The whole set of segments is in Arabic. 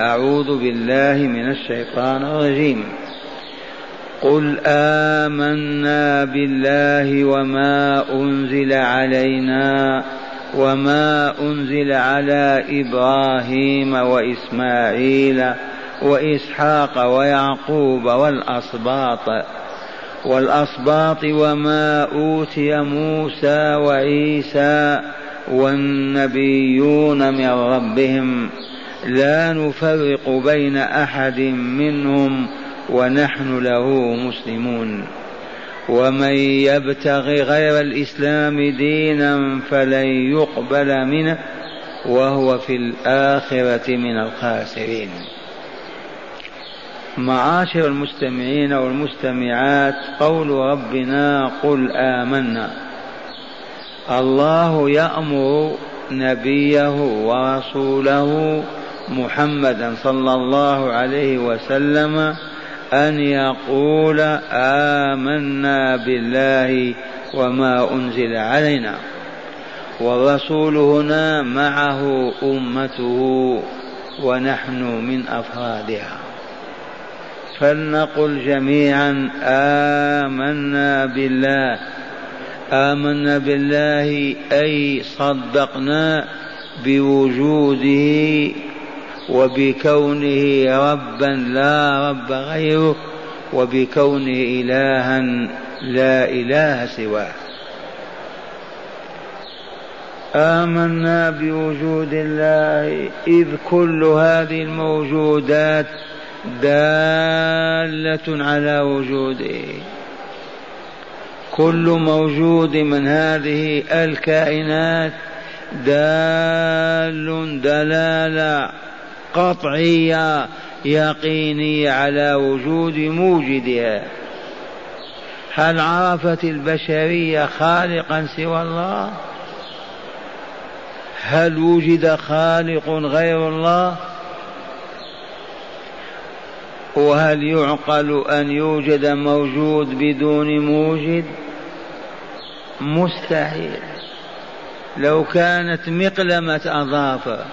أعوذ بالله من الشيطان الرجيم. قل آمنا بالله وما أنزل علينا وما أنزل على إبراهيم وإسماعيل وإسحاق ويعقوب والأسباط والأسباط وما أوتي موسى وعيسى والنبيون من ربهم لا نفرق بين أحد منهم ونحن له مسلمون. ومن يبتغ غير الإسلام دينا فلن يقبل منه وهو في الآخرة من الخاسرين. معاشر المستمعين والمستمعات قول ربنا قل آمنا. الله يأمر نبيه ورسوله محمدا صلى الله عليه وسلم أن يقول آمنا بالله وما أنزل علينا. والرسول هنا معه أمته ونحن من أفرادها. فلنقل جميعا آمنا بالله. آمنا بالله أي صدقنا بوجوده وبكونه ربا لا رب غيره وبكونه إلها لا إله سواه. آمنا بوجود الله إذ كل هذه الموجودات دالة على وجوده. كل موجود من هذه الكائنات دال دلالة قطعية يقينيه على وجود موجدها. هل عرفت البشرية خالقا سوى الله؟ هل وجد خالق غير الله؟ وهل يعقل أن يوجد موجود بدون موجد؟ مستحيل. لو كانت مقلمة اظافر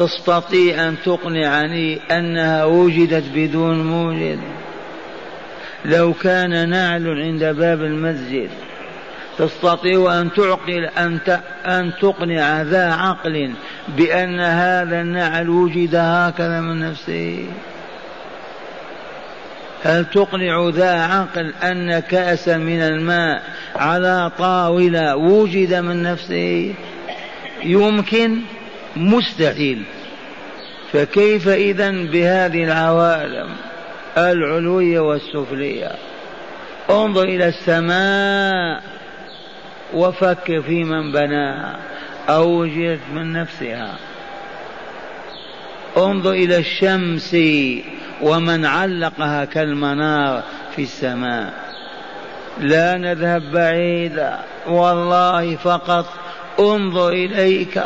تستطيع أن تقنعني أنها وجدت بدون موجد. لو كان نعل عند باب المسجد تستطيع أن تعقل أن أن تقنع ذا عقل بأن هذا النعل وجد هكذا من نفسه؟ هل تقنع ذا عقل أن كأسا من الماء على طاولة وجد من نفسه؟ يمكن. مستحيل. فكيف إذا بهذه العوالم العلوية والسفلية؟ انظر إلى السماء وفكر في من بناها أو وجدت من نفسها. انظر إلى الشمس ومن علقها كالمنار في السماء. لا نذهب بعيدا والله فقط انظر إليك.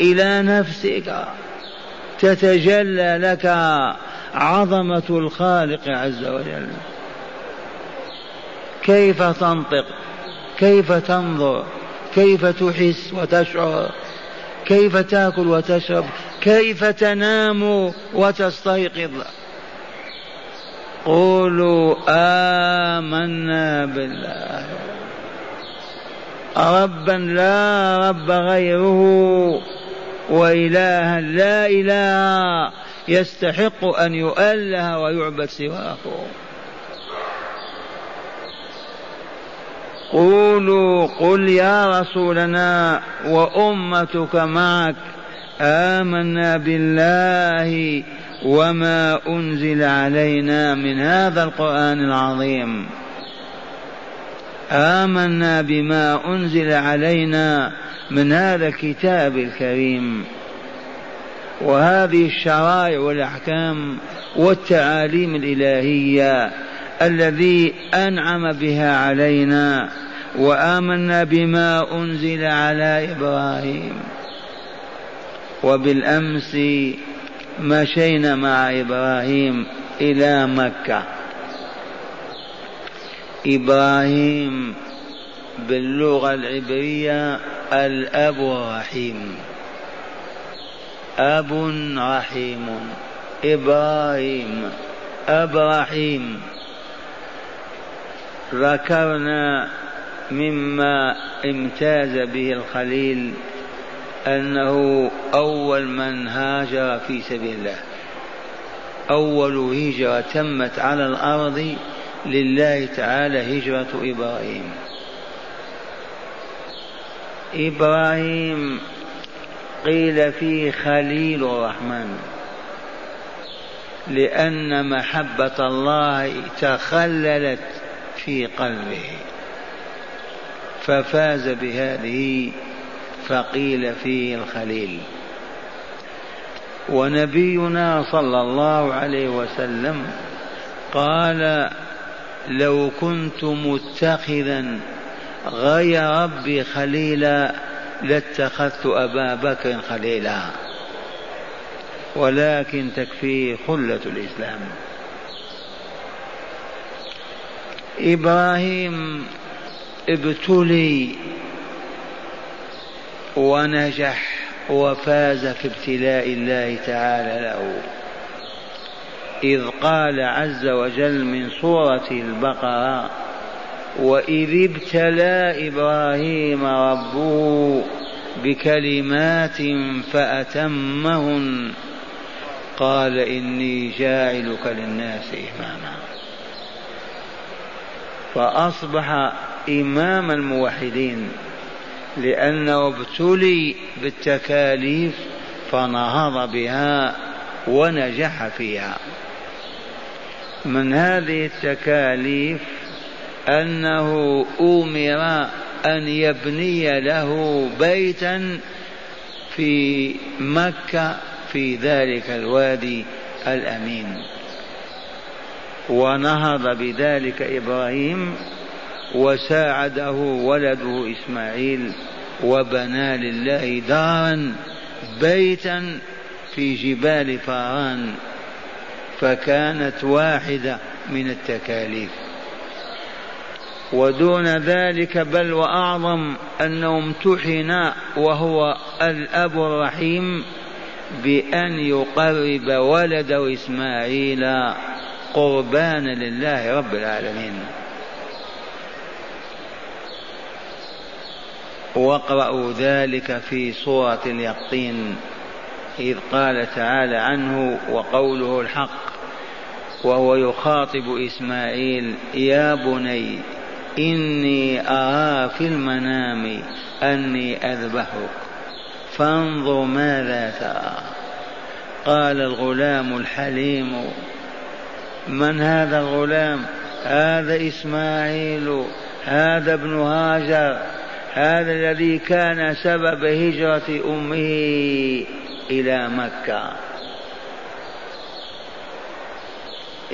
إلى نفسك. تتجلى لك عظمة الخالق عز وجل. كيف تنطق؟ كيف تنظر؟ كيف تحس وتشعر؟ كيف تأكل وتشرب؟ كيف تنام وتستيقظ؟ قولوا آمنا بالله. ربا لا رب غيره. وإلها لا إله يستحق أن يؤله ويعبد سواه قولوا قل يا رسولنا وأمتك معك آمنا بالله وما أنزل علينا من هذا القرآن العظيم. آمنا بما أنزل علينا من هذا الكتاب الكريم. وهذه الشرائع والأحكام والتعاليم الإلهية الذي أنعم بها علينا وآمنا بما أنزل على إبراهيم. وبالأمس مشينا مع إبراهيم إلى مكة. إبراهيم باللغة العبرية الأب الرحيم أب رحيم. إبراهيم. أب رحيم ذكرنا مما امتاز به الخليل أنه أول من هاجر في سبيل الله. أول هجرة تمت على الأرض لله تعالى هجرة إبراهيم. إبراهيم قيل فيه خليل الرحمن. لأن محبة الله تخللت في قلبه. ففاز بهذه فقيل فيه الخليل. ونبينا صلى الله عليه وسلم قال لو كنت متخذا غير ربي خليلا لاتخذت أبا بكر خليلا. ولكن تكفيه خلة الإسلام. إبراهيم ابتلي ونجح وفاز في ابتلاء الله تعالى له. إذ قال عز وجل من سورة البقرة وإذ ابتلى إبراهيم ربه بكلمات فأتمهن قال إني جاعلك للناس إماما. فأصبح إمام الموحدين لأنه ابتلي بالتكاليف فنهض بها ونجح فيها. من هذه التكاليف أنه أمر أن يبني له بيتا في مكة في ذلك الوادي الأمين. ونهض بذلك إبراهيم وساعده ولده إسماعيل وبنى لله دارا بيتا في جبال فاران. فكانت واحدة من التكاليف. ودون ذلك بل وأعظم أنه امتحن وهو الأب الرحيم بأن يقرب ولده إسماعيل قربانا لله رب العالمين. واقرأوا ذلك في سورة اليقطين إذ قال تعالى عنه وقوله الحق وهو يخاطب إسماعيل يا بني إني أرى في المنام أني أذبحك فانظر ماذا ترى. قال الغلام الحليم من هذا الغلام؟ هذا إسماعيل هذا ابن هاجر هذا الذي كان سبب هجرة أمه إلى مكة.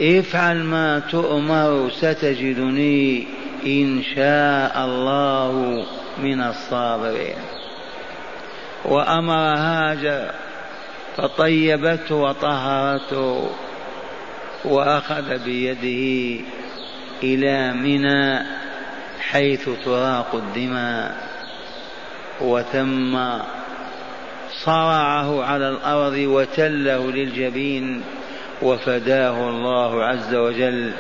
افعل ما تؤمر ستجدني إن شاء الله من الصابرين. وأمر هاجر فطيبته وطهرته وأخذ بيده إلى منى حيث تراق الدماء وثم صرعه على الأرض وتله للجبين. وفداه الله عز وجل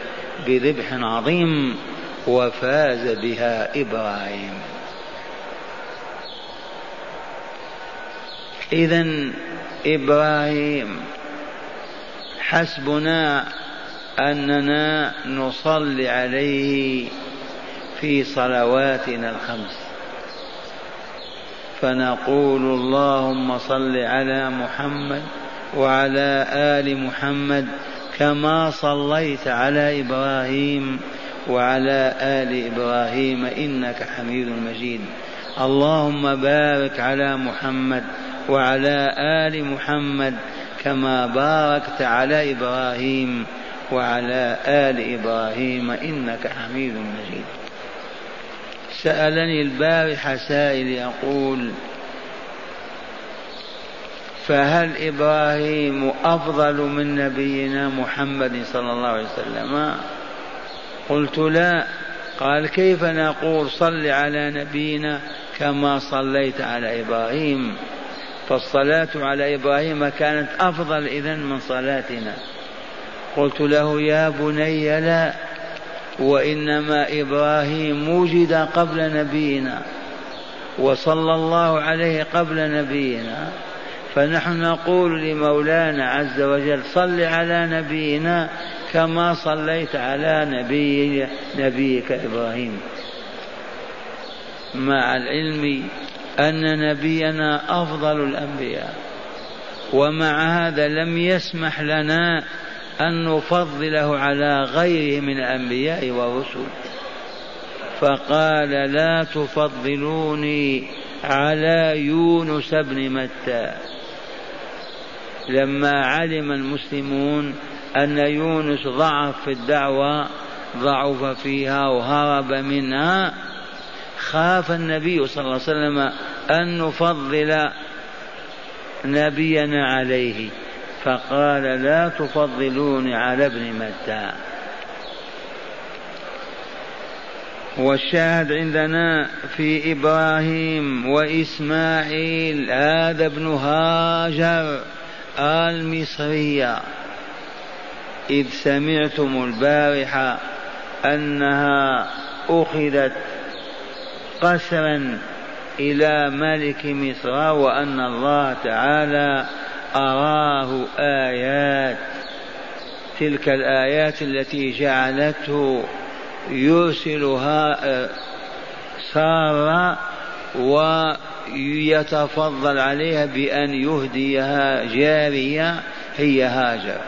بذبح عظيم وفاز بها إبراهيم. إذا إبراهيم حسبنا أننا نصلي عليه في صلواتنا الخمس. فنقول اللهم صل على محمد وعلى آل محمد كما صليت على إبراهيم وعلى آل إبراهيم إنك حميد مجيد. اللهم بارك على محمد وعلى آل محمد كما باركت على إبراهيم وعلى آل إبراهيم إنك حميد مجيد. سألني البارحه سائل يقول فهل إبراهيم أفضل من نبينا محمد صلى الله عليه وسلم؟ قلت لا. قال كيف نقول صل على نبينا كما صليت على إبراهيم؟ فالصلاة على إبراهيم كانت أفضل إذن من صلاتنا. قلت له يا بني لا وإنما إبراهيم وجد قبل نبينا وصلى الله عليه قبل نبينا. فنحن نقول لمولانا عز وجل صل على نبينا كما صليت على نبي نبيك إبراهيم. مع العلم أن نبينا أفضل الأنبياء ومع هذا لم يسمح لنا أن نفضله على غيره من الأنبياء والرسل. فقال لا تفضلوني على يونس بن متى. لما علم المسلمون أن يونس ضعف في الدعوة ضعف فيها وهرب منها خاف النبي صلى الله عليه وسلم أن نفضل نبينا عليه. فقال لا تفضلوني على ابن متى. والشاهد عندنا في إبراهيم وإسماعيل هذا ابن هاجر. المصرية. إذ سمعتم البارحة أنها أخذت قسرا إلى ملك مصر وأن الله تعالى أراه آيات تلك الآيات التي جعلته يرسلها سارة ويتفضل عليها بأن يهديها جارية هي هاجر.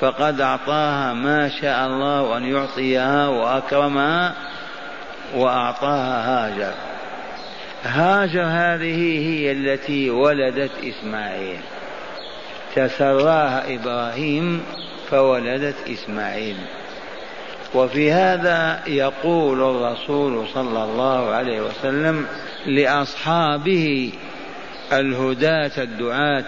فقد أعطاها ما شاء الله أن يعطيها وأكرمها وأعطاها هاجر. هاجر هذه هي التي ولدت إسماعيل. تسراها إبراهيم فولدت إسماعيل. وفي هذا يقول الرسول صلى الله عليه وسلم لأصحابه الهداة الدعاة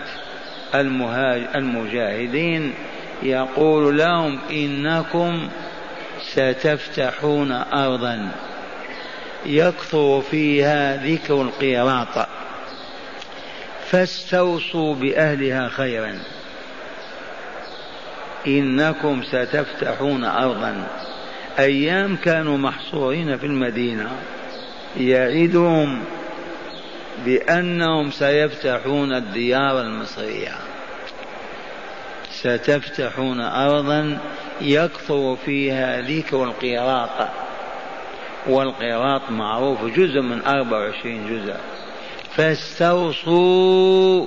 المجاهدين يقول لهم إنكم ستفتحون أرضا. يكثر فيها ذكر القيراط فاستوصوا بأهلها خيرا. إنكم ستفتحون ارضا. أيام كانوا محصورين في المدينة يعدهم بأنهم سيفتحون الديار المصرية. ستفتحون أرضا يكثر فيها ذكر القيراط والقيراط معروف جزء من أربع وعشرين جزء. فاستوصوا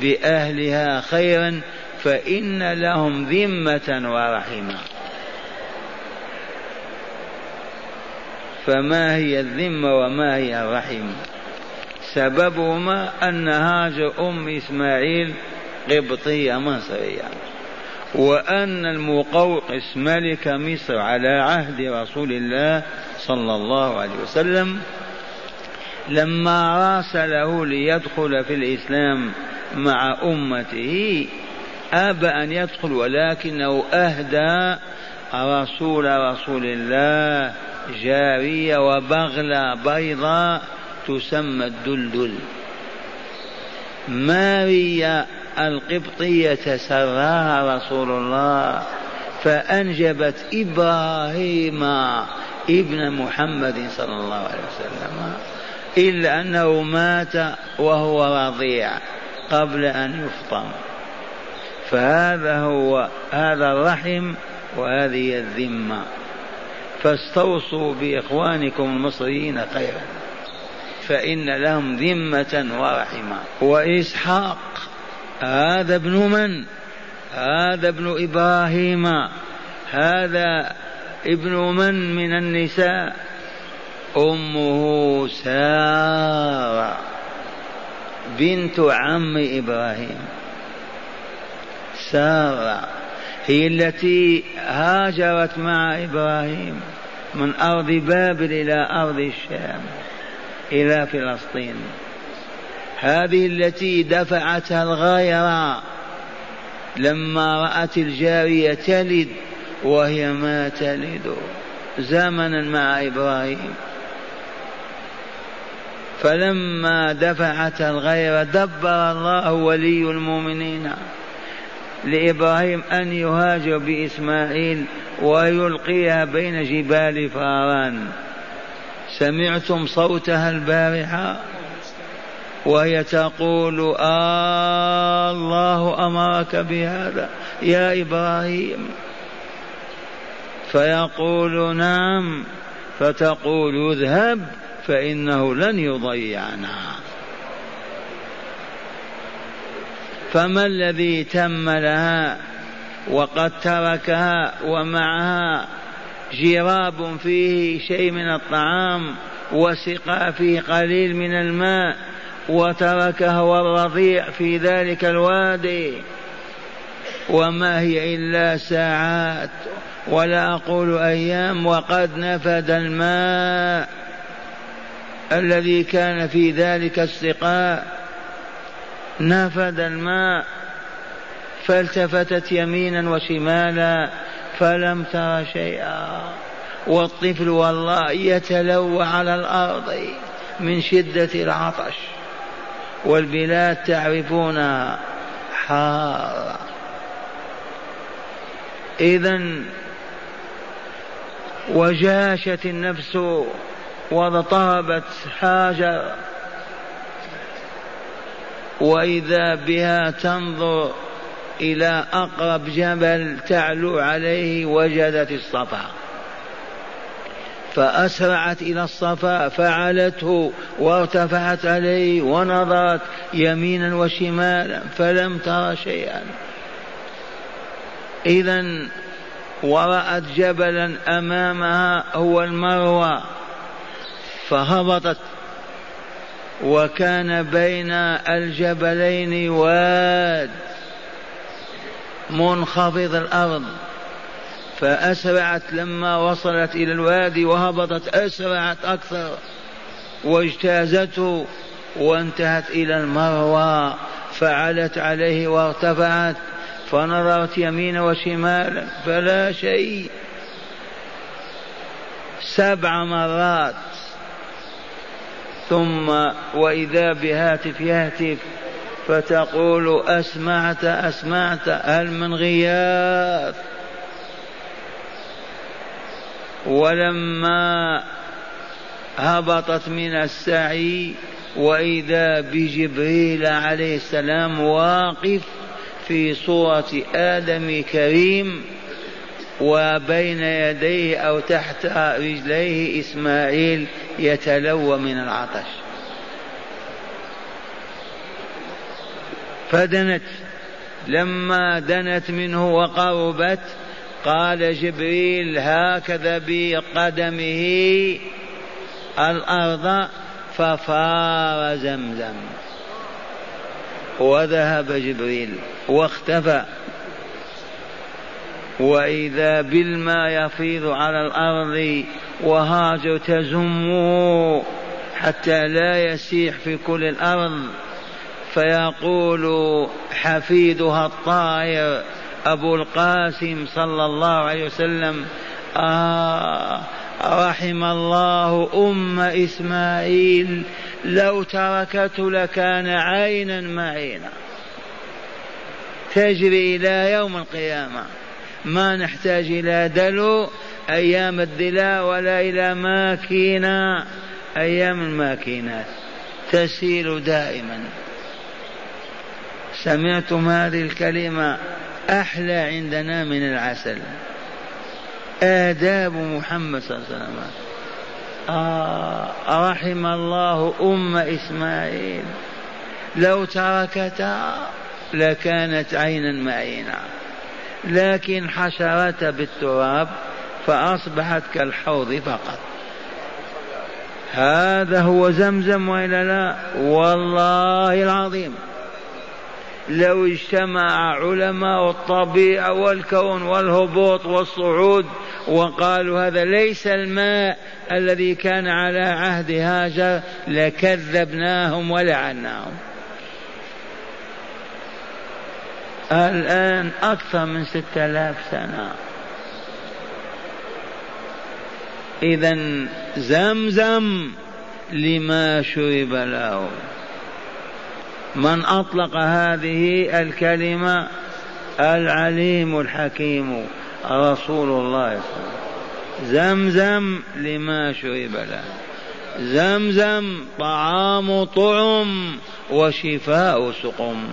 بأهلها خيرا فإن لهم ذمة ورحمة. فما هي الذمة وما هي الرحم؟ سببهما أن هاجر أم إسماعيل قبطية مصرية وأن المقوقس ملك مصر على عهد رسول الله صلى الله عليه وسلم لما راسله ليدخل في الإسلام مع أمته أبى أن يدخل ولكنه أهدى رسول رسول الله جارية وبغلة بيضاء تسمى الدلدل. ماريا القبطية سراها رسول الله فأنجبت إبراهيم ابن محمد صلى الله عليه وسلم إلا أنه مات وهو رضيع قبل أن يفطم. فهذا هو هذا الرحم وهذه الذمة. فاستوصوا بإخوانكم المصريين خيرا فإن لهم ذمة ورحمة. وإسحاق هذا ابن من؟ هذا ابن إبراهيم. هذا ابن من من النساء؟ أمه سارة بنت عم إبراهيم. سارة. هي التي هاجرت مع إبراهيم من أرض بابل إلى أرض الشام إلى فلسطين. هذه التي دفعتها الغايرة لما رأت الجارية تلد وهي ما تلد زمنا مع إبراهيم. فلما دفعت الغير دبر الله ولي المؤمنين. لإبراهيم أن يهاجر بإسماعيل ويلقيها بين جبال فاران. سمعتم صوتها البارحة وهي تقول آه الله أمرك بهذا يا إبراهيم. فيقول نعم. فتقول اذهب فإنه لن يضيعنا. فما الذي تم لها وقد تركها ومعها جراب فيه شيء من الطعام وسقى فيه قليل من الماء وتركها والرضيع في ذلك الوادي؟ وما هي إلا ساعات ولا أقول أيام وقد نفد الماء الذي كان في ذلك السقاء نفد الماء فالتفتت يمينا وشمالا فلم تر شيئا. والطفل والله يتلوى على الأرض من شدة العطش. والبلاد تعرفونها حارة. اذا وجاشت النفس واضطربت حاجة. وإذا بها تنظر إلى أقرب جبل تعلو عليه وجدت الصفا. فأسرعت إلى الصفا فعلته وارتفعت عليه ونظرت يمينا وشمالا فلم تر شيئا. إذا ورأت جبلا أمامها هو المروى فهبطت وكان بين الجبلين واد منخفض الأرض فأسرعت لما وصلت إلى الوادي وهبطت أسرعت أكثر واجتازته وانتهت إلى المروى فعلت عليه وارتفعت فنظرت يمينا وشمالا فلا شيء. سبع مرات ثم وإذا بهاتف يهتف فتقول أسمعت أسمعت هل من غياث؟ ولما هبطت من السعي وإذا بجبريل عليه السلام واقف في صورة آدم كريم وبين يديه أو تحت رجليه إسماعيل يتلوى من العطش. فدنت. لما دنت منه وقربت قال جبريل هكذا بقدمه الأرض ففار زمزم. وذهب جبريل واختفى. وإذا بالماء يفيض على الأرض وهاجر تزمه حتى لا يسيح في كل الأرض فيقول حفيدها الطائر أبو القاسم صلى الله عليه وسلم آه رحم الله أم إسماعيل لو تركته لكان عينا معينا. تجري إلى يوم القيامة. ما نحتاج إلى دلو أيام الدلاء ولا إلى ماكينة. أيام الماكينات تسيل دائما. سمعتم هذه الكلمة أحلى عندنا من العسل. آداب محمد صلى الله عليه وسلم. آه رحم الله أم إسماعيل. لو تركتها لكانت عينا معينا لكن حشرتها بالتراب فأصبحت كالحوض فقط. هذا هو زمزم وإلا لا؟ والله العظيم. لو اجتمع علماء الطبيعة والكون والهبوط والصعود وقالوا هذا ليس الماء الذي كان على عهد هاجر لكذبناهم ولعناهم. الآن أكثر من ستة آلاف سنة. إذا زمزم لما شرب له. من أطلق هذه الكلمة؟ العليم الحكيم رسول الله. صلى الله عليه وسلم زمزم لما شرب له. زمزم طعام طعم وشفاء سقم.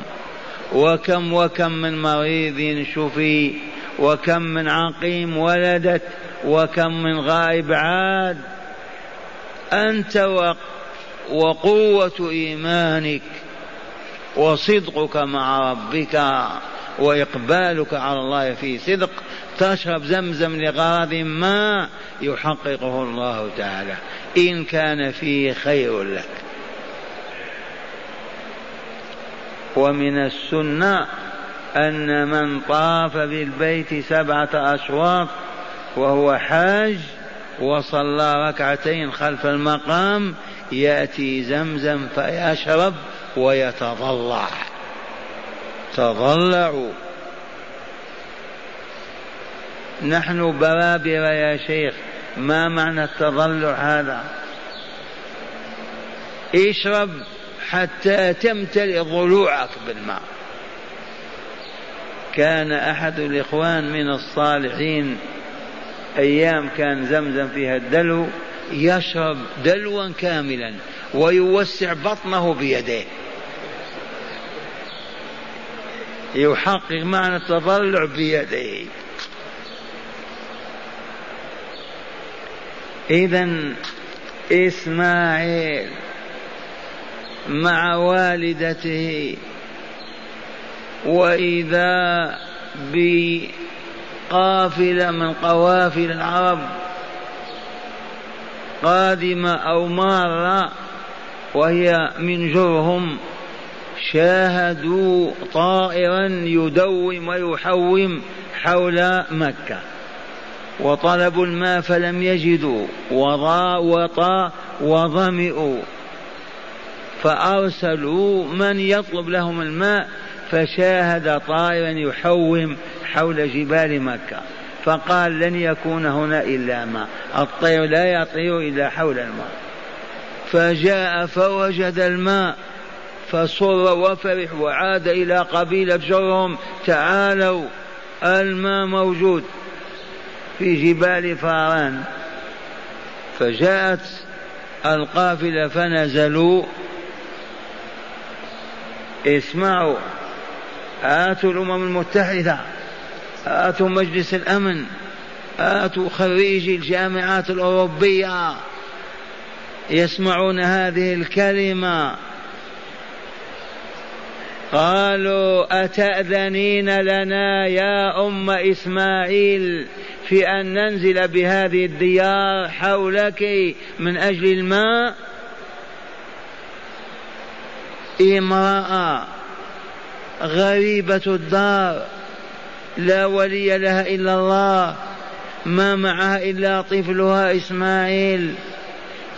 وكم وكم من مريض شفي وكم من عقيم ولدت وكم من غائب عاد. أنت وقوة إيمانك وصدقك مع ربك وإقبالك على الله في صدق. تشرب زمزم لغرض ما يحققه الله تعالى. إن كان فيه خير لك. ومن السنة أن من طاف بالبيت سبعة أشواط وهو حاج وصلى ركعتين خلف المقام يأتي زمزم فيشرب ويتضلع. تضلعوا. نحن برابر يا شيخ ما معنى التضلع هذا؟ اشرب. حتى تمتلئ ضلوعك بالماء. كان أحد الإخوان من الصالحين أيام كان زمزم فيها الدلو يشرب دلوا كاملا ويوسع بطنه بيديه. يحقق معنى التضلع بيديه. إذا إسماعيل مع والدته وإذا بقافلة من قوافل العرب قادمة أو مارة وهي من جرهم شاهدوا طائرا يدوم ويحوم حول مكة. وطلبوا الماء فلم يجدوا وضا وطا وظمئوا. فأرسلوا من يطلب لهم الماء فشاهد طائرا يحوم حول جبال مكة. فقال لن يكون هنا إلا ماء. الطير لا يطير إلا حول الماء. فجاء فوجد الماء فصر وفرح وعاد إلى قبيلة جرهم. تعالوا الماء موجود في جبال فاران. فجاءت القافلة فنزلوا اسمعوا. آتوا الأمم المتحدة. آتوا مجلس الأمن. آتوا خريجي الجامعات الأوروبية. يسمعون هذه الكلمة. قالوا أتأذنين لنا يا أم إسماعيل في أن ننزل بهذه الديار حولك من أجل الماء؟ امرأة غريبة الدار لا ولي لها إلا الله ما معها إلا طفلها إسماعيل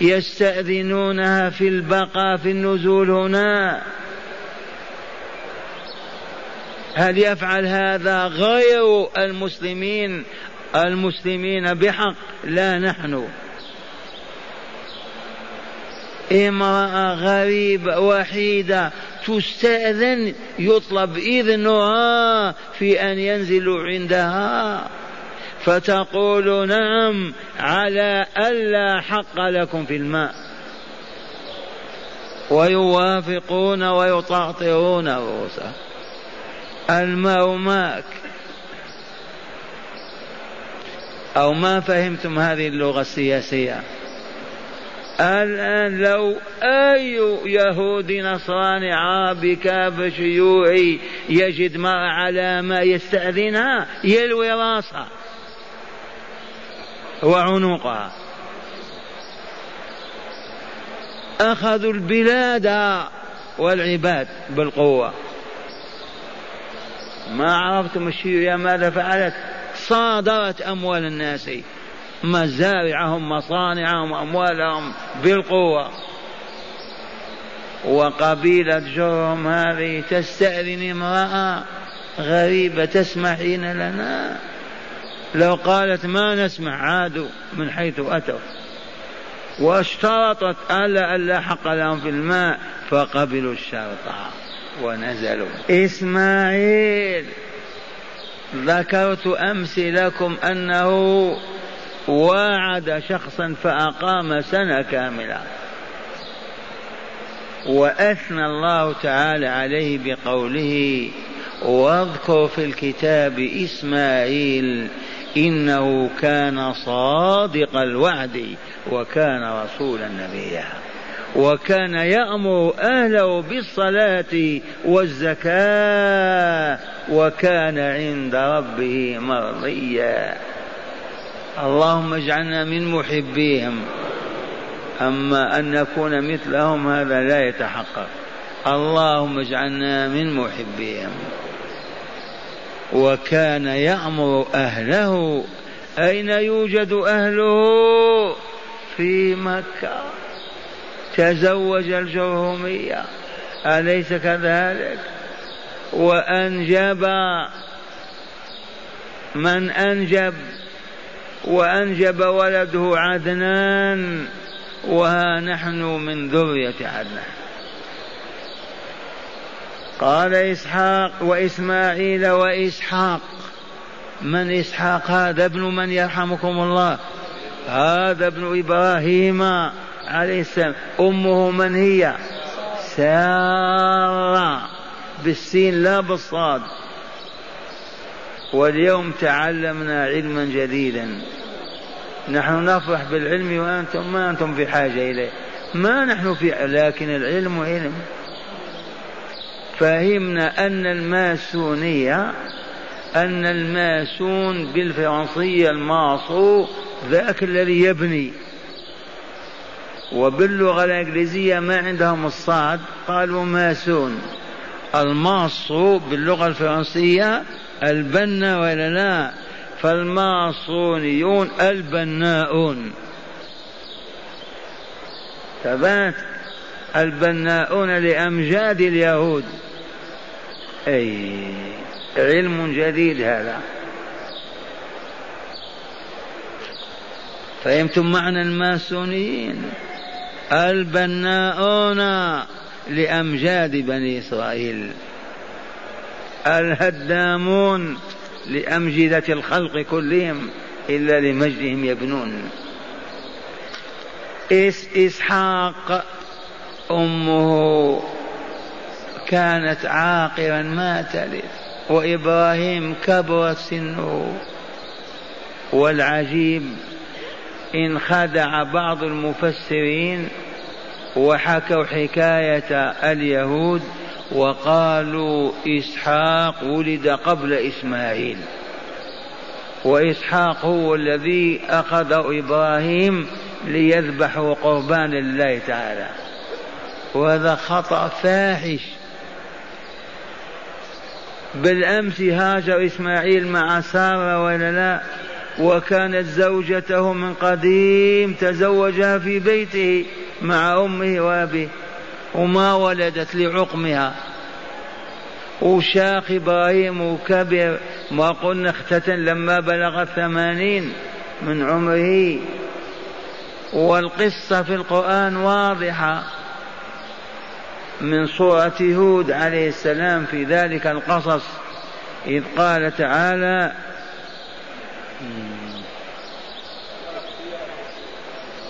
يستأذنونها في البقاء في النزول هنا. هل يفعل هذا غير المسلمين؟ المسلمين بحق لا نحن. امرأة غريبة وحيدة تستأذن يطلب إذنها في أن ينزلوا عندها. فتقول نعم على ألا حق لكم في الماء. ويوافقون ويطاطرون رؤوسهم الماء ماك أو ما فهمتم هذه اللغة السياسية؟ الآن لو أي يهودي نصراني عربي كافر شيوعي يجد مرأة على ما يستأذنها يلوي راسها وعنقها. أخذوا البلاد والعباد بالقوة. ما عرفتم الشيوعية ماذا فعلت؟ صادرت أموال الناس. مزارعهم مصانعهم أموالهم بالقوة. وقبيلة جرهم هذه تستأذن امرأة غريبة تسمحين لنا؟ لو قالت ما نسمع عادوا من حيث أتوا. واشترطت ألا ألا حق لهم في الماء فقبلوا الشرط ونزلوا. إسماعيل ذكرت أمس لكم أنه واعد شخصا فأقام سنة كاملة. وأثنى الله تعالى عليه بقوله واذكر في الكتاب إسماعيل إنه كان صادق الوعد وكان رسولا نبيا. وكان يأمر أهله بالصلاة والزكاة وكان عند ربه مرضيا. اللهم اجعلنا من محبيهم. أما أن نكون مثلهم هذا لا يتحقق. اللهم اجعلنا من محبيهم. وكان يأمر أهله. أين يوجد أهله؟ في مكة. تزوج الجرهمية. أليس كذلك؟ وأنجب. من أنجب؟ وأنجب ولده عدنان وها نحن من ذرية عدنان قال إسحاق وإسماعيل وإسحاق من إسحاق؟ هذا ابن من يرحمكم الله. هذا ابن إبراهيم عليه السلام. أمه من هي؟ سارة بالسين لا بالصاد. واليوم تعلمنا علما جديدا. نحن نفرح بالعلم وأنتم ما أنتم في حاجة إليه. ما نحن في لكن العلم علم. فهمنا أن الماسونية أن الماسون بالفرنسية الماصو ذاك الذي يبني. وباللغة الإنجليزية ما عندهم الصاد قالوا ماسون. الماصو باللغة الفرنسية البنا ولا لا؟ فالماصونيون البناؤون. ثبات البناؤون لأمجاد اليهود. أي علم جديد هذا. فهمتم معنى الماسونيين البناؤون لأمجاد بني إسرائيل. الهدامون لأمجدة الخلق كلهم إلا لمجدهم يبنون. إس إسحاق أمه كانت عاقرا ما تلد وإبراهيم كبرت سنه. والعجيب إن خدع بعض المفسرين وحكوا حكاية اليهود وقالوا إسحاق ولد قبل إسماعيل. وإسحاق هو الذي أخذه إبراهيم ليذبحوا قربان لله تعالى. وهذا خطأ فاحش. بالأمس هاجر إسماعيل مع سارة ولا لا؟ وكانت زوجته من قديم تزوجها في بيته مع أمه وأبيه. وما ولدت لعقمها. وشاخ إبراهيم وكبر ما قلنا اختتن لما بلغ الثمانين من عمره. والقصة في القرآن واضحة من سورة هود عليه السلام في ذلك القصص. إذ قال تعالى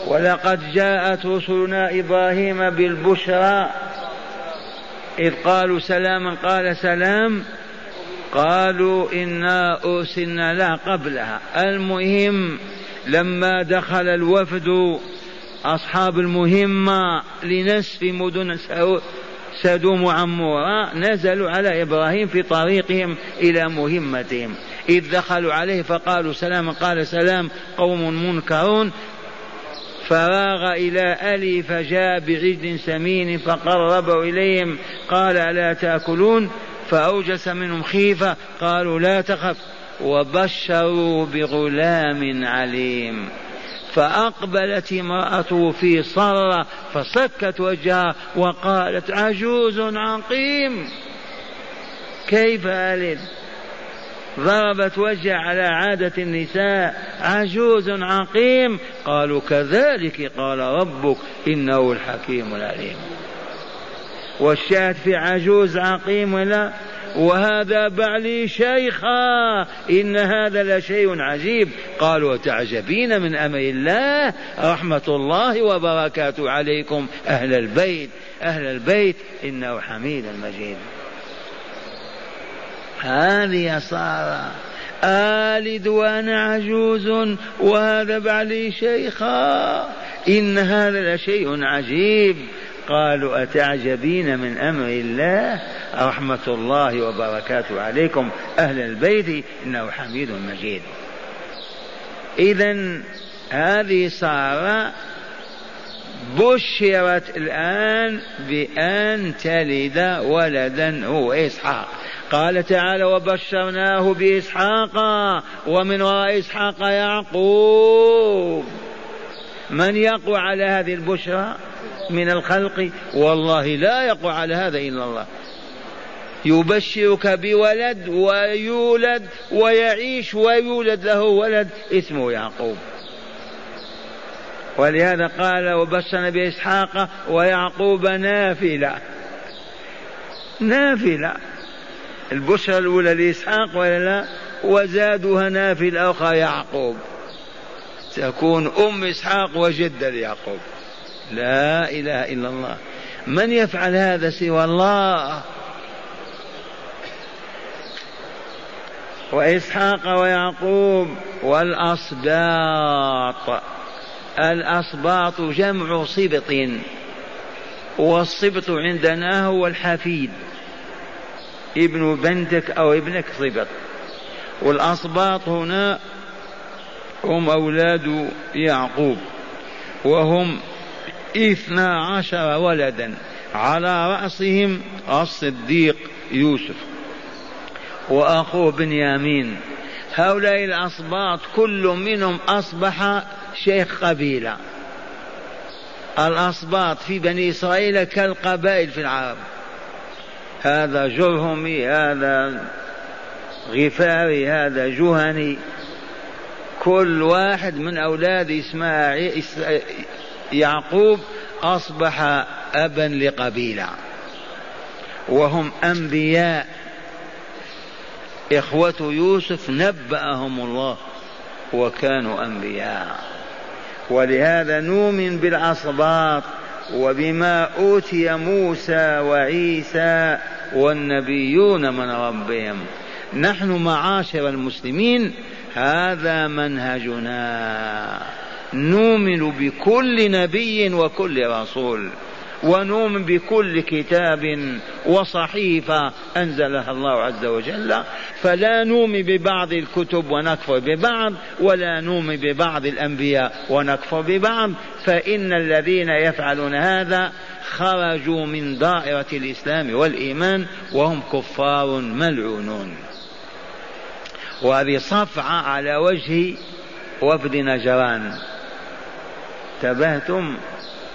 ولقد جاءت رسلنا إبراهيم بالبشرى إذ قالوا سلاما قال سلام قالوا إنا أرسلنا لا قبلها. المهم لما دخل الوفد أصحاب المهمة لنسف مدن سدوم وعمورة نزلوا على إبراهيم في طريقهم إلى مهمتهم. إذ دخلوا عليه فقالوا سلاما قال سلام قوم منكرون. فراغ إلى ألي فجاء بعجل سمين فقربه إليهم قال ألا تأكلون؟ فأوجس منهم خيفة قالوا لا تخف وبشروا بغلام عليم. فأقبلت امرأته في صرة فصكت وجهها وقالت عجوز عقيم؟ كيف ألد؟ ضربت وجه على عادة النساء عجوز عقيم. قالوا كذلك قال ربك إنه الحكيم العليم. والشاهد في عجوز عقيم ولا وهذا بعلي شيخا إن هذا لشيء عجيب. قالوا تعجبين من أمر الله؟ رحمة الله وبركاته عليكم أهل البيت أهل البيت إنه حميد مجيد. هذه صار آلد وأنا عجوز وهذا بعلي شيخا. إن هذا لشيء عجيب. قالوا أتعجبين من أمر الله؟ رحمة الله وبركاته عليكم. أهل البيت إنه حميد مجيد. إذا هذه صار بشرت الآن بأن تلد ولدا هو إسحاق. قال تعالى وبشرناه بإسحاق ومن وراء إسحاق يعقوب. من يقوى على هذه البشرى من الخلق؟ والله لا يقوى على هذا إلا الله. يبشرك بولد ويولد ويعيش ويولد له ولد اسمه يعقوب. ولهذا قال وبشرنا بإسحاق ويعقوب نافلة نافلة البشرى الأولى لإسحاق ولا لا وزادها نافلة أخرى يعقوب. تكون أم إسحاق وجدة ليعقوب. لا إله إلا الله. من يفعل هذا سوى الله؟ وإسحاق ويعقوب والأصباط الأصباط جمع صبط والصبط عندنا هو الحفيد. ابن بنتك أو ابنك صبط والأصباط هنا هم أولاد يعقوب وهم اثنا عشر ولدا على رأسهم الصديق يوسف وأخوه بنيامين. هؤلاء الأصباط كل منهم أصبح شيخ قبيلة. الأصباط في بني إسرائيل كالقبائل في العرب. هذا جرهمي هذا غفاري هذا جهني. كل واحد من أولاد إسماعيل يعقوب أصبح أبا لقبيلة. وهم أنبياء. إخوة يوسف نبأهم الله وكانوا أنبياء. ولهذا نؤمن بالأصباط وبما أوتي موسى وعيسى والنبيون من ربهم. نحن معاشر المسلمين هذا منهجنا. نؤمن بكل نبي وكل رسول. ونؤمن بكل كتاب وصحيفة أنزلها الله عز وجل. فلا نؤمن ببعض الكتب ونكفر ببعض ولا نؤمن ببعض الأنبياء ونكفر ببعض. فإن الذين يفعلون هذا خرجوا من دائرة الإسلام والإيمان وهم كفار ملعونون. وهذه صفعة على وجه وفد نجران. انتبهتم؟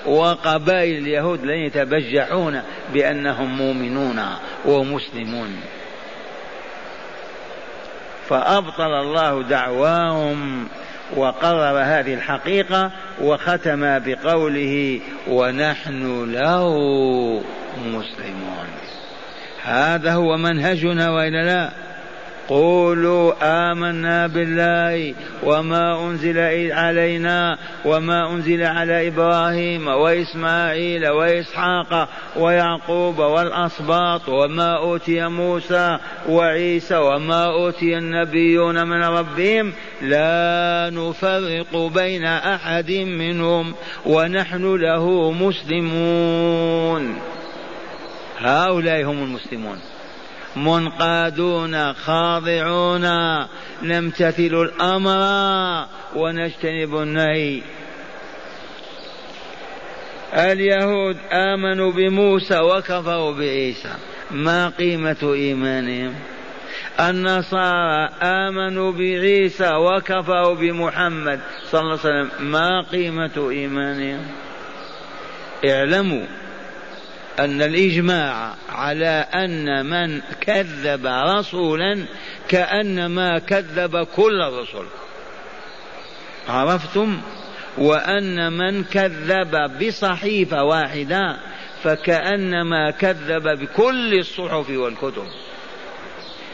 وقبائل اليهود لن يتبجحون بأنهم مؤمنون ومسلمون. فأبطل الله دعواهم وقرر هذه الحقيقة وختم بقوله ونحن له مسلمون. هذا هو منهجنا وإلا لا؟ قولوا آمنا بالله وما أنزل علينا وما أنزل على إبراهيم وإسماعيل وإسحاق ويعقوب والأسباط وما أوتي موسى وعيسى وما أوتي النبيون من ربهم لا نفرق بين أحد منهم ونحن له مسلمون. هؤلاء هم المسلمون. منقادون خاضعون. نمتثل الأمر ونجتنب النهي. اليهود آمنوا بموسى وكفروا بعيسى. ما قيمة إيمانهم؟ النصارى آمنوا بعيسى وكفروا بمحمد صلى الله عليه وسلم. ما قيمة إيمانهم؟ اعلموا أن الإجماع على أن من كذب رسولا كأنما كذب كل الرسل عرفتم؟ وأن من كذب بصحيفة واحدة فكأنما كذب بكل الصحف والكتب.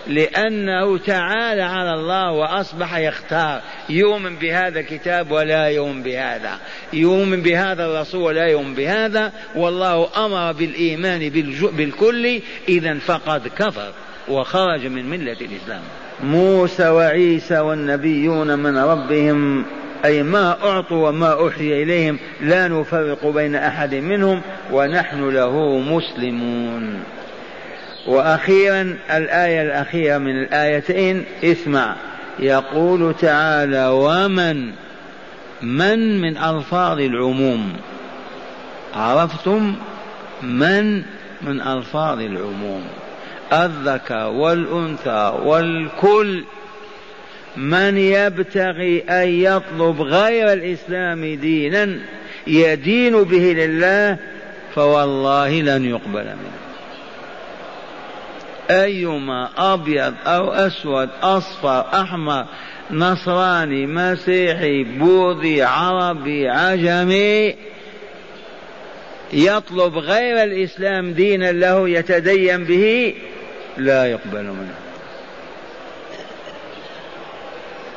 لأنه تعالى على الله وأصبح يختار. يؤمن بهذا الكتاب ولا يؤمن بهذا. يؤمن بهذا الرسول ولا يؤمن بهذا. والله أمر بالإيمان بالكل. إذا فقد كفر وخرج من ملة الإسلام. موسى وعيسى والنبيون من ربهم أي ما أعطوا وما أوحي إليهم لا نفرق بين أحد منهم ونحن له مسلمون. وأخيرا الآية الأخيرة من الآيتين اسمع. يقول تعالى ومن من من ألفاظ العموم؟ عرفتم؟ من من ألفاظ العموم. الذكر والأنثى والكل. من يبتغي أن يطلب غير الإسلام دينا يدين به لله فوالله لن يقبل منه. أيما أبيض أو أسود أصفر أحمر نصراني مسيحي بوذي عربي عجمي يطلب غير الإسلام دينا له يتدين به؟ لا يقبل منه.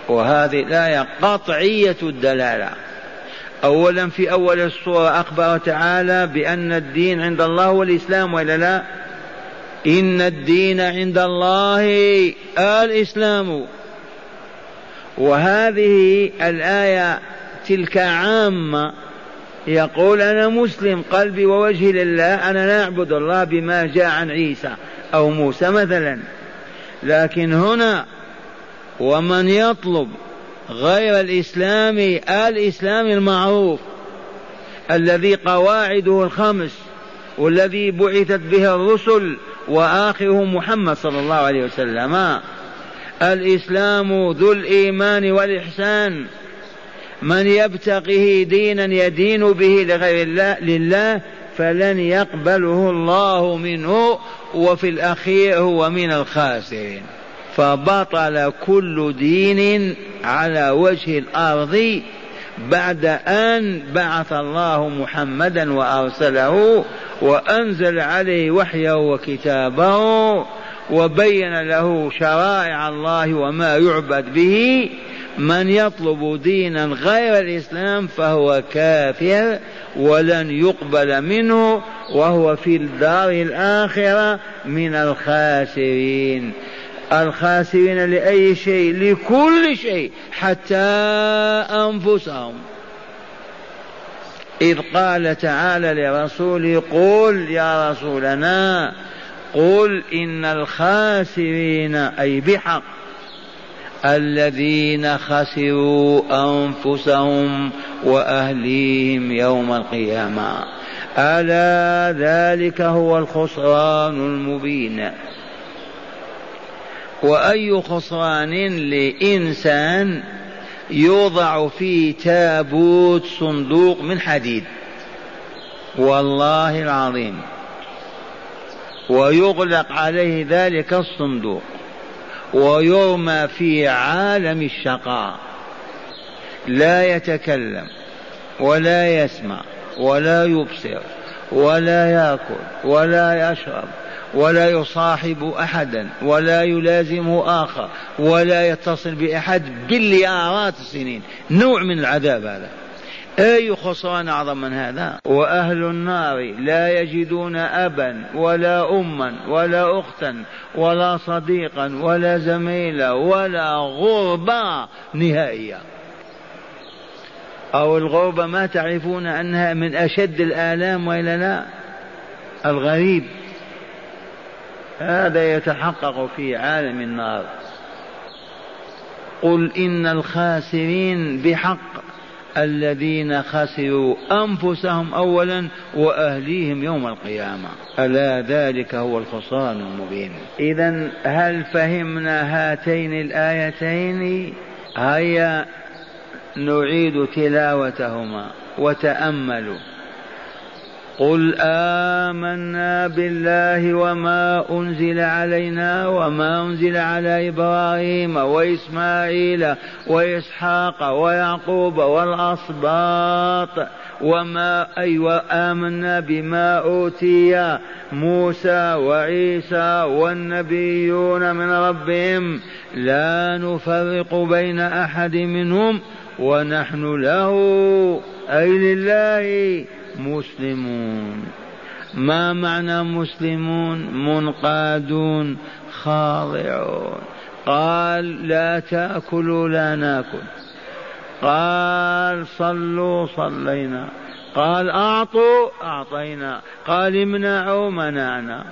وهذه الآية قطعية الدلالة. أولا في أول السورة أخبر تعالى بأن الدين عند الله هو الإسلام ولا لا؟ إن الدين عند الله الإسلام. وهذه الآية تلك عامة. يقول أنا مسلم قلبي ووجهي لله أنا لا أعبد الله بما جاء عن عيسى أو موسى مثلا. لكن هنا ومن يطلب غير الإسلام الإسلام المعروف الذي قواعده الخمس والذي بعثت به الرسل وآخره محمد صلى الله عليه وسلم. الإسلام ذو الإيمان والإحسان. من يبتغيه دينا يدين به لغير الله لله فلن يقبله الله منه وفي الأخير هو من الخاسرين. فبطل كل دين على وجه الأرض بعد أن بعث الله محمدا وأرسله وأنزل عليه وحيه وكتابه وبين له شرائع الله وما يعبد به من يطلب دينا غير الإسلام فهو كافر ولن يقبل منه وهو في الدار الآخرة من الخاسرين. الخاسرين لأي شيء لكل شيء حتى أنفسهم. إذ قال تعالى لرسوله قل يا رسولنا قل إن الخاسرين أي بحق الذين خسروا أنفسهم وأهليهم يوم القيامة. ألا ذلك هو الخسران المبين. وأي خسران لإنسان يوضع فيه تابوت صندوق من حديد. والله العظيم. ويغلق عليه ذلك الصندوق. ويرمى في عالم الشقاء. لا يتكلم ولا يسمع ولا يبصر ولا يأكل ولا يشرب ولا يصاحب أحدا ولا يلازمه آخر ولا يتصل بأحد باليارات السنين. نوع من العذاب هذا. أي خسران أعظم من هذا؟ وأهل النار لا يجدون أبا ولا أما ولا أختا ولا صديقا ولا زميلا ولا غربة نهائية أو الغربة ما تعرفون أنها من أشد الآلام وإلا لا؟ الغريب. هذا يتحقق في عالم النار. قل إن الخاسرين بحق الذين خسروا أنفسهم أولا وأهليهم يوم القيامة. ألا ذلك هو الخسران المبين. إذا هل فهمنا هاتين الآيتين؟ هيا نعيد تلاوتهما. وتأملوا. قل آمنا بالله وما أنزل علينا وما أنزل على إبراهيم وإسماعيل وإسحاق ويعقوب والأسباط وما أيوة آمنا بما أوتي موسى وعيسى والنبيون من ربهم لا نفرق بين أحد منهم ونحن له أي لله مسلمون. ما معنى مسلمون؟ منقادون خاضعون. قال لا تأكلوا لا نأكل. قال صلوا صلينا. قال أعطوا أعطينا. قال امنعوا منعنا.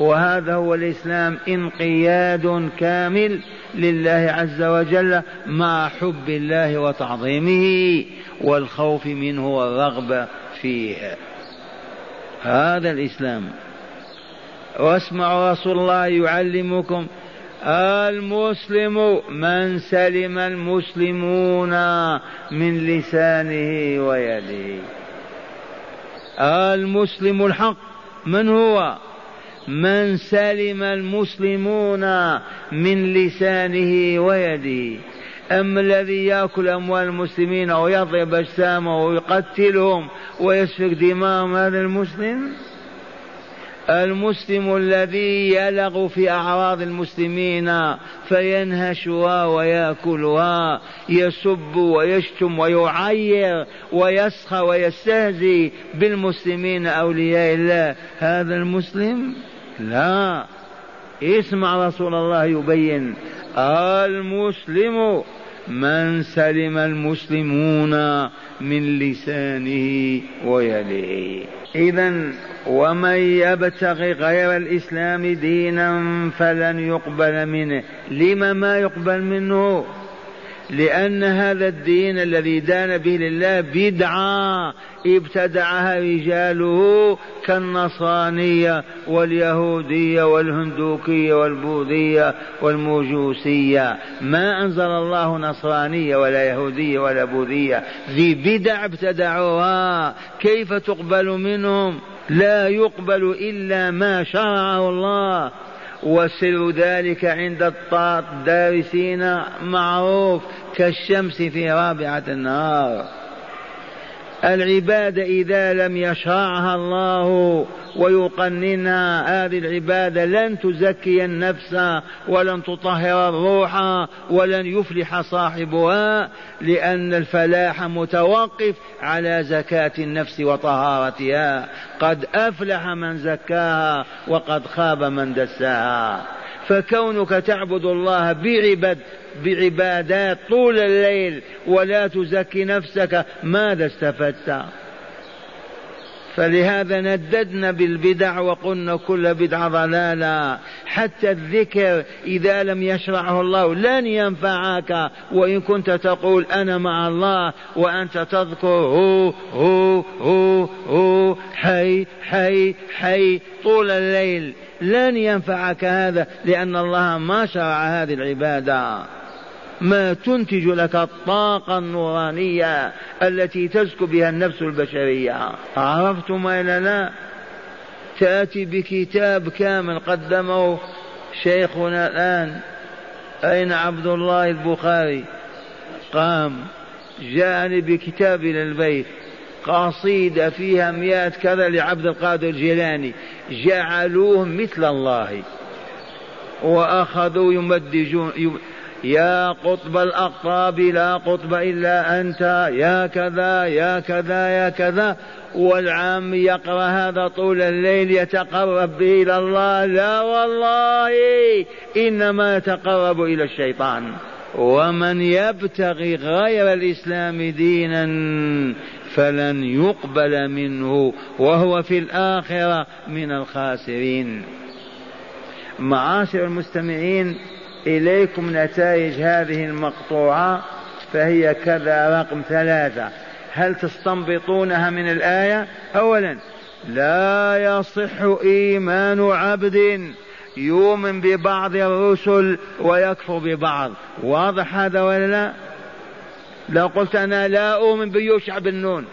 وهذا هو الإسلام انقياد كامل لله عز وجل مع حب الله وتعظيمه والخوف منه والرغبة فيه. هذا الإسلام. واسمعوا رسول الله يعلمكم. المسلم من سلم المسلمون من لسانه ويده. المسلم الحق من هو؟ من سلم المسلمون من لسانه ويده. أما الذي يأكل أموال المسلمين ويضرب أجسامه ويقتلهم ويسفك دماءهم هذا المسلم؟ المسلم الذي يلغ في أعراض المسلمين فينهشها ويأكلها يسب ويشتم ويعير ويسخى ويستهزي بالمسلمين أولياء الله. هذا المسلم؟ لا. اسمع رسول الله يبين. المسلم من سلم المسلمون من لسانه ويده. اذا ومن يبتغي غير الإسلام دينا فلن يقبل منه. لم ما يقبل منه؟ لأن هذا الدين الذي دان به لله بدعة ابتدعها رجاله كالنصرانية واليهودية والهندوكية والبوذية والمجوسية. ما أنزل الله نصرانية ولا يهودية ولا بوذية. ذي بدع ابتدعوها. كيف تقبل منهم؟ لا يقبل إلا ما شرعه الله. وسر ذلك عند الدارسين معروف كالشمس في رابعة النهار. العبادة إذا لم يشرعها الله ويقننها هذه العبادة لن تزكي النفس ولن تطهر الروح ولن يفلح صاحبها لأن الفلاح متوقف على زكاة النفس وطهارتها. قد أفلح من زكاها وقد خاب من دساها. فكونك تعبد الله بعبد بعبادات طول الليل ولا تزكي نفسك ماذا استفدت؟ فلهذا نددنا بالبدع وقلنا كل بدعة ضلالة. حتى الذكر إذا لم يشرعه الله لن ينفعك. وإن كنت تقول أنا مع الله وأنت تذكر هو هو هو هو حي حي حي طول الليل. لن ينفعك هذا لأن الله ما شرع هذه العبادة. ما تنتج لك الطاقة النورانية التي تزكو بها النفس البشرية. عرفتم إلى لا؟ تأتي بكتاب كامل قدمه شيخنا الآن. أين عبد الله البخاري؟ قام جاءني بكتاب إلى البيت. قصيدة فيها مئات كذا لعبد القادر الجيلاني جعلوه مثل الله. وأخذوا يمدجون يا قطب الأقطاب لا قطب إلا أنت يا كذا يا كذا يا كذا. والعام يقرأ هذا طول الليل يتقرب به إلى الله. لا والله إنما يتقرب إلى الشيطان. ومن يبتغي غير الإسلام دينا فلن يقبل منه وهو في الآخرة من الخاسرين. معاشر المستمعين إليكم نتائج هذه المقطوعة فهي كذا رقم ثلاثة. هل تستنبطونها من الآية؟ أولا لا يصح إيمان عبد يؤمن ببعض الرسل ويكفر ببعض. واضح هذا ولا لا؟ لو قلت أنا لا أؤمن بيوشع بن نون.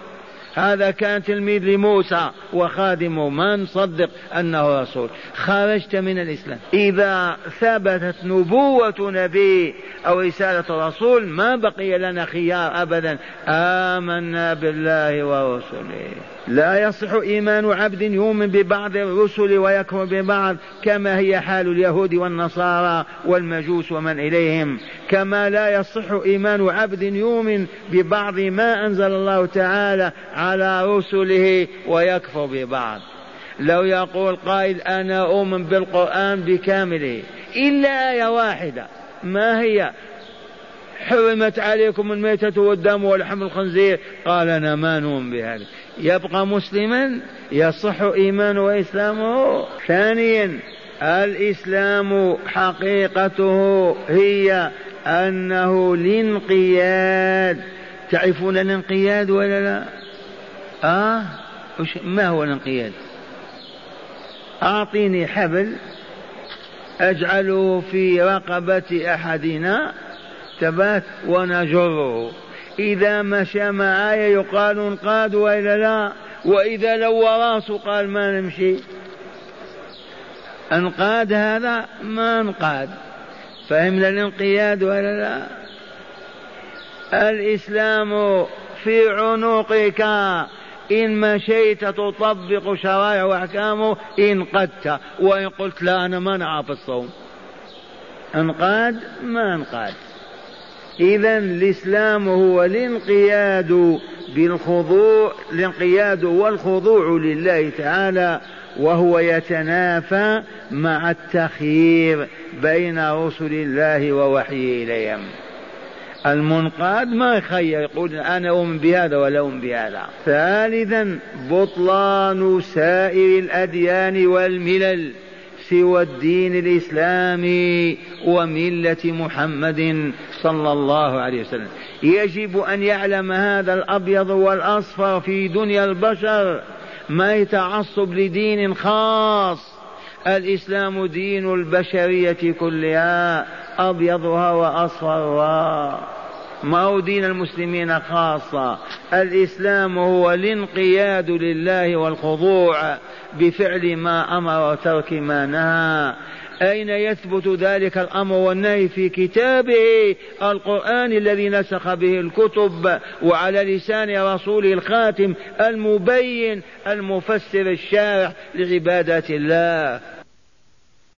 هذا كان تلميذ لموسى وخادمه ما نصدق أنه رسول. خرجت من الإسلام. إذا ثبتت نبوة نبي أو رسالة رسول ما بقي لنا خيار أبدا. آمنا بالله ورسله. لا يصح إيمان عبد يؤمن ببعض الرسل ويكفر ببعض كما هي حال اليهود والنصارى والمجوس ومن إليهم. كما لا يصح إيمان عبد يؤمن ببعض ما أنزل الله تعالى على رسله ويكفر ببعض. لو يقول قائل أنا أؤمن بالقرآن بكامله إلا آية واحدة ما هي؟ حرمت عليكم الميتة والدم ولحم الخنزير. قال أنا ما نؤمن بهذا. يبقى مسلما يصح إيمانه وإسلامه. ثانيا الإسلام حقيقته هي أنه الانقياد تعرفون الانقياد ولا لا؟ آه ما هو الانقياد؟ أعطيني حبل أجعله في رقبة أحدنا تبات ونجره. إذا مشى معايا يقال انقاد وإلا لا؟ وإذا لو راسه قال ما نمشي. انقاد هذا ما انقاد. فهمنا الانقياد ولا لا؟ الإسلام في عنقك. إن مشيت تطبق شرائع وأحكامه انقدت وإن قلت لا أنا ما نعرف الصوم. أنقاد؟ ما أنقاد. إذا الإسلام هو الانقياد بالخضوع الانقياد والخضوع لله تعالى وهو يتنافى مع التخيير بين رسل الله ووحيه إليهم. المنقاد ما يخير يقول أنا أؤمن بهذا ولا أؤمن بهذا. ثالثا بطلان سائر الأديان والملل سوى الدين الإسلامي وملة محمد صلى الله عليه وسلم. يجب أن يعلم هذا الأبيض والأصفر في دنيا البشر ما يتعصب لدين خاص. الإسلام دين البشرية كلها. أبيضها وأصفرها. ما هو دين المسلمين خاصة. الإسلام هو الانقياد لله والخضوع بفعل ما أمر وترك ما نهى. أين يثبت ذلك الأمر والنهي في كتابه؟ القرآن الذي نسخ به الكتب وعلى لسان رسوله الخاتم المبين المفسر الشارح لعبادات الله.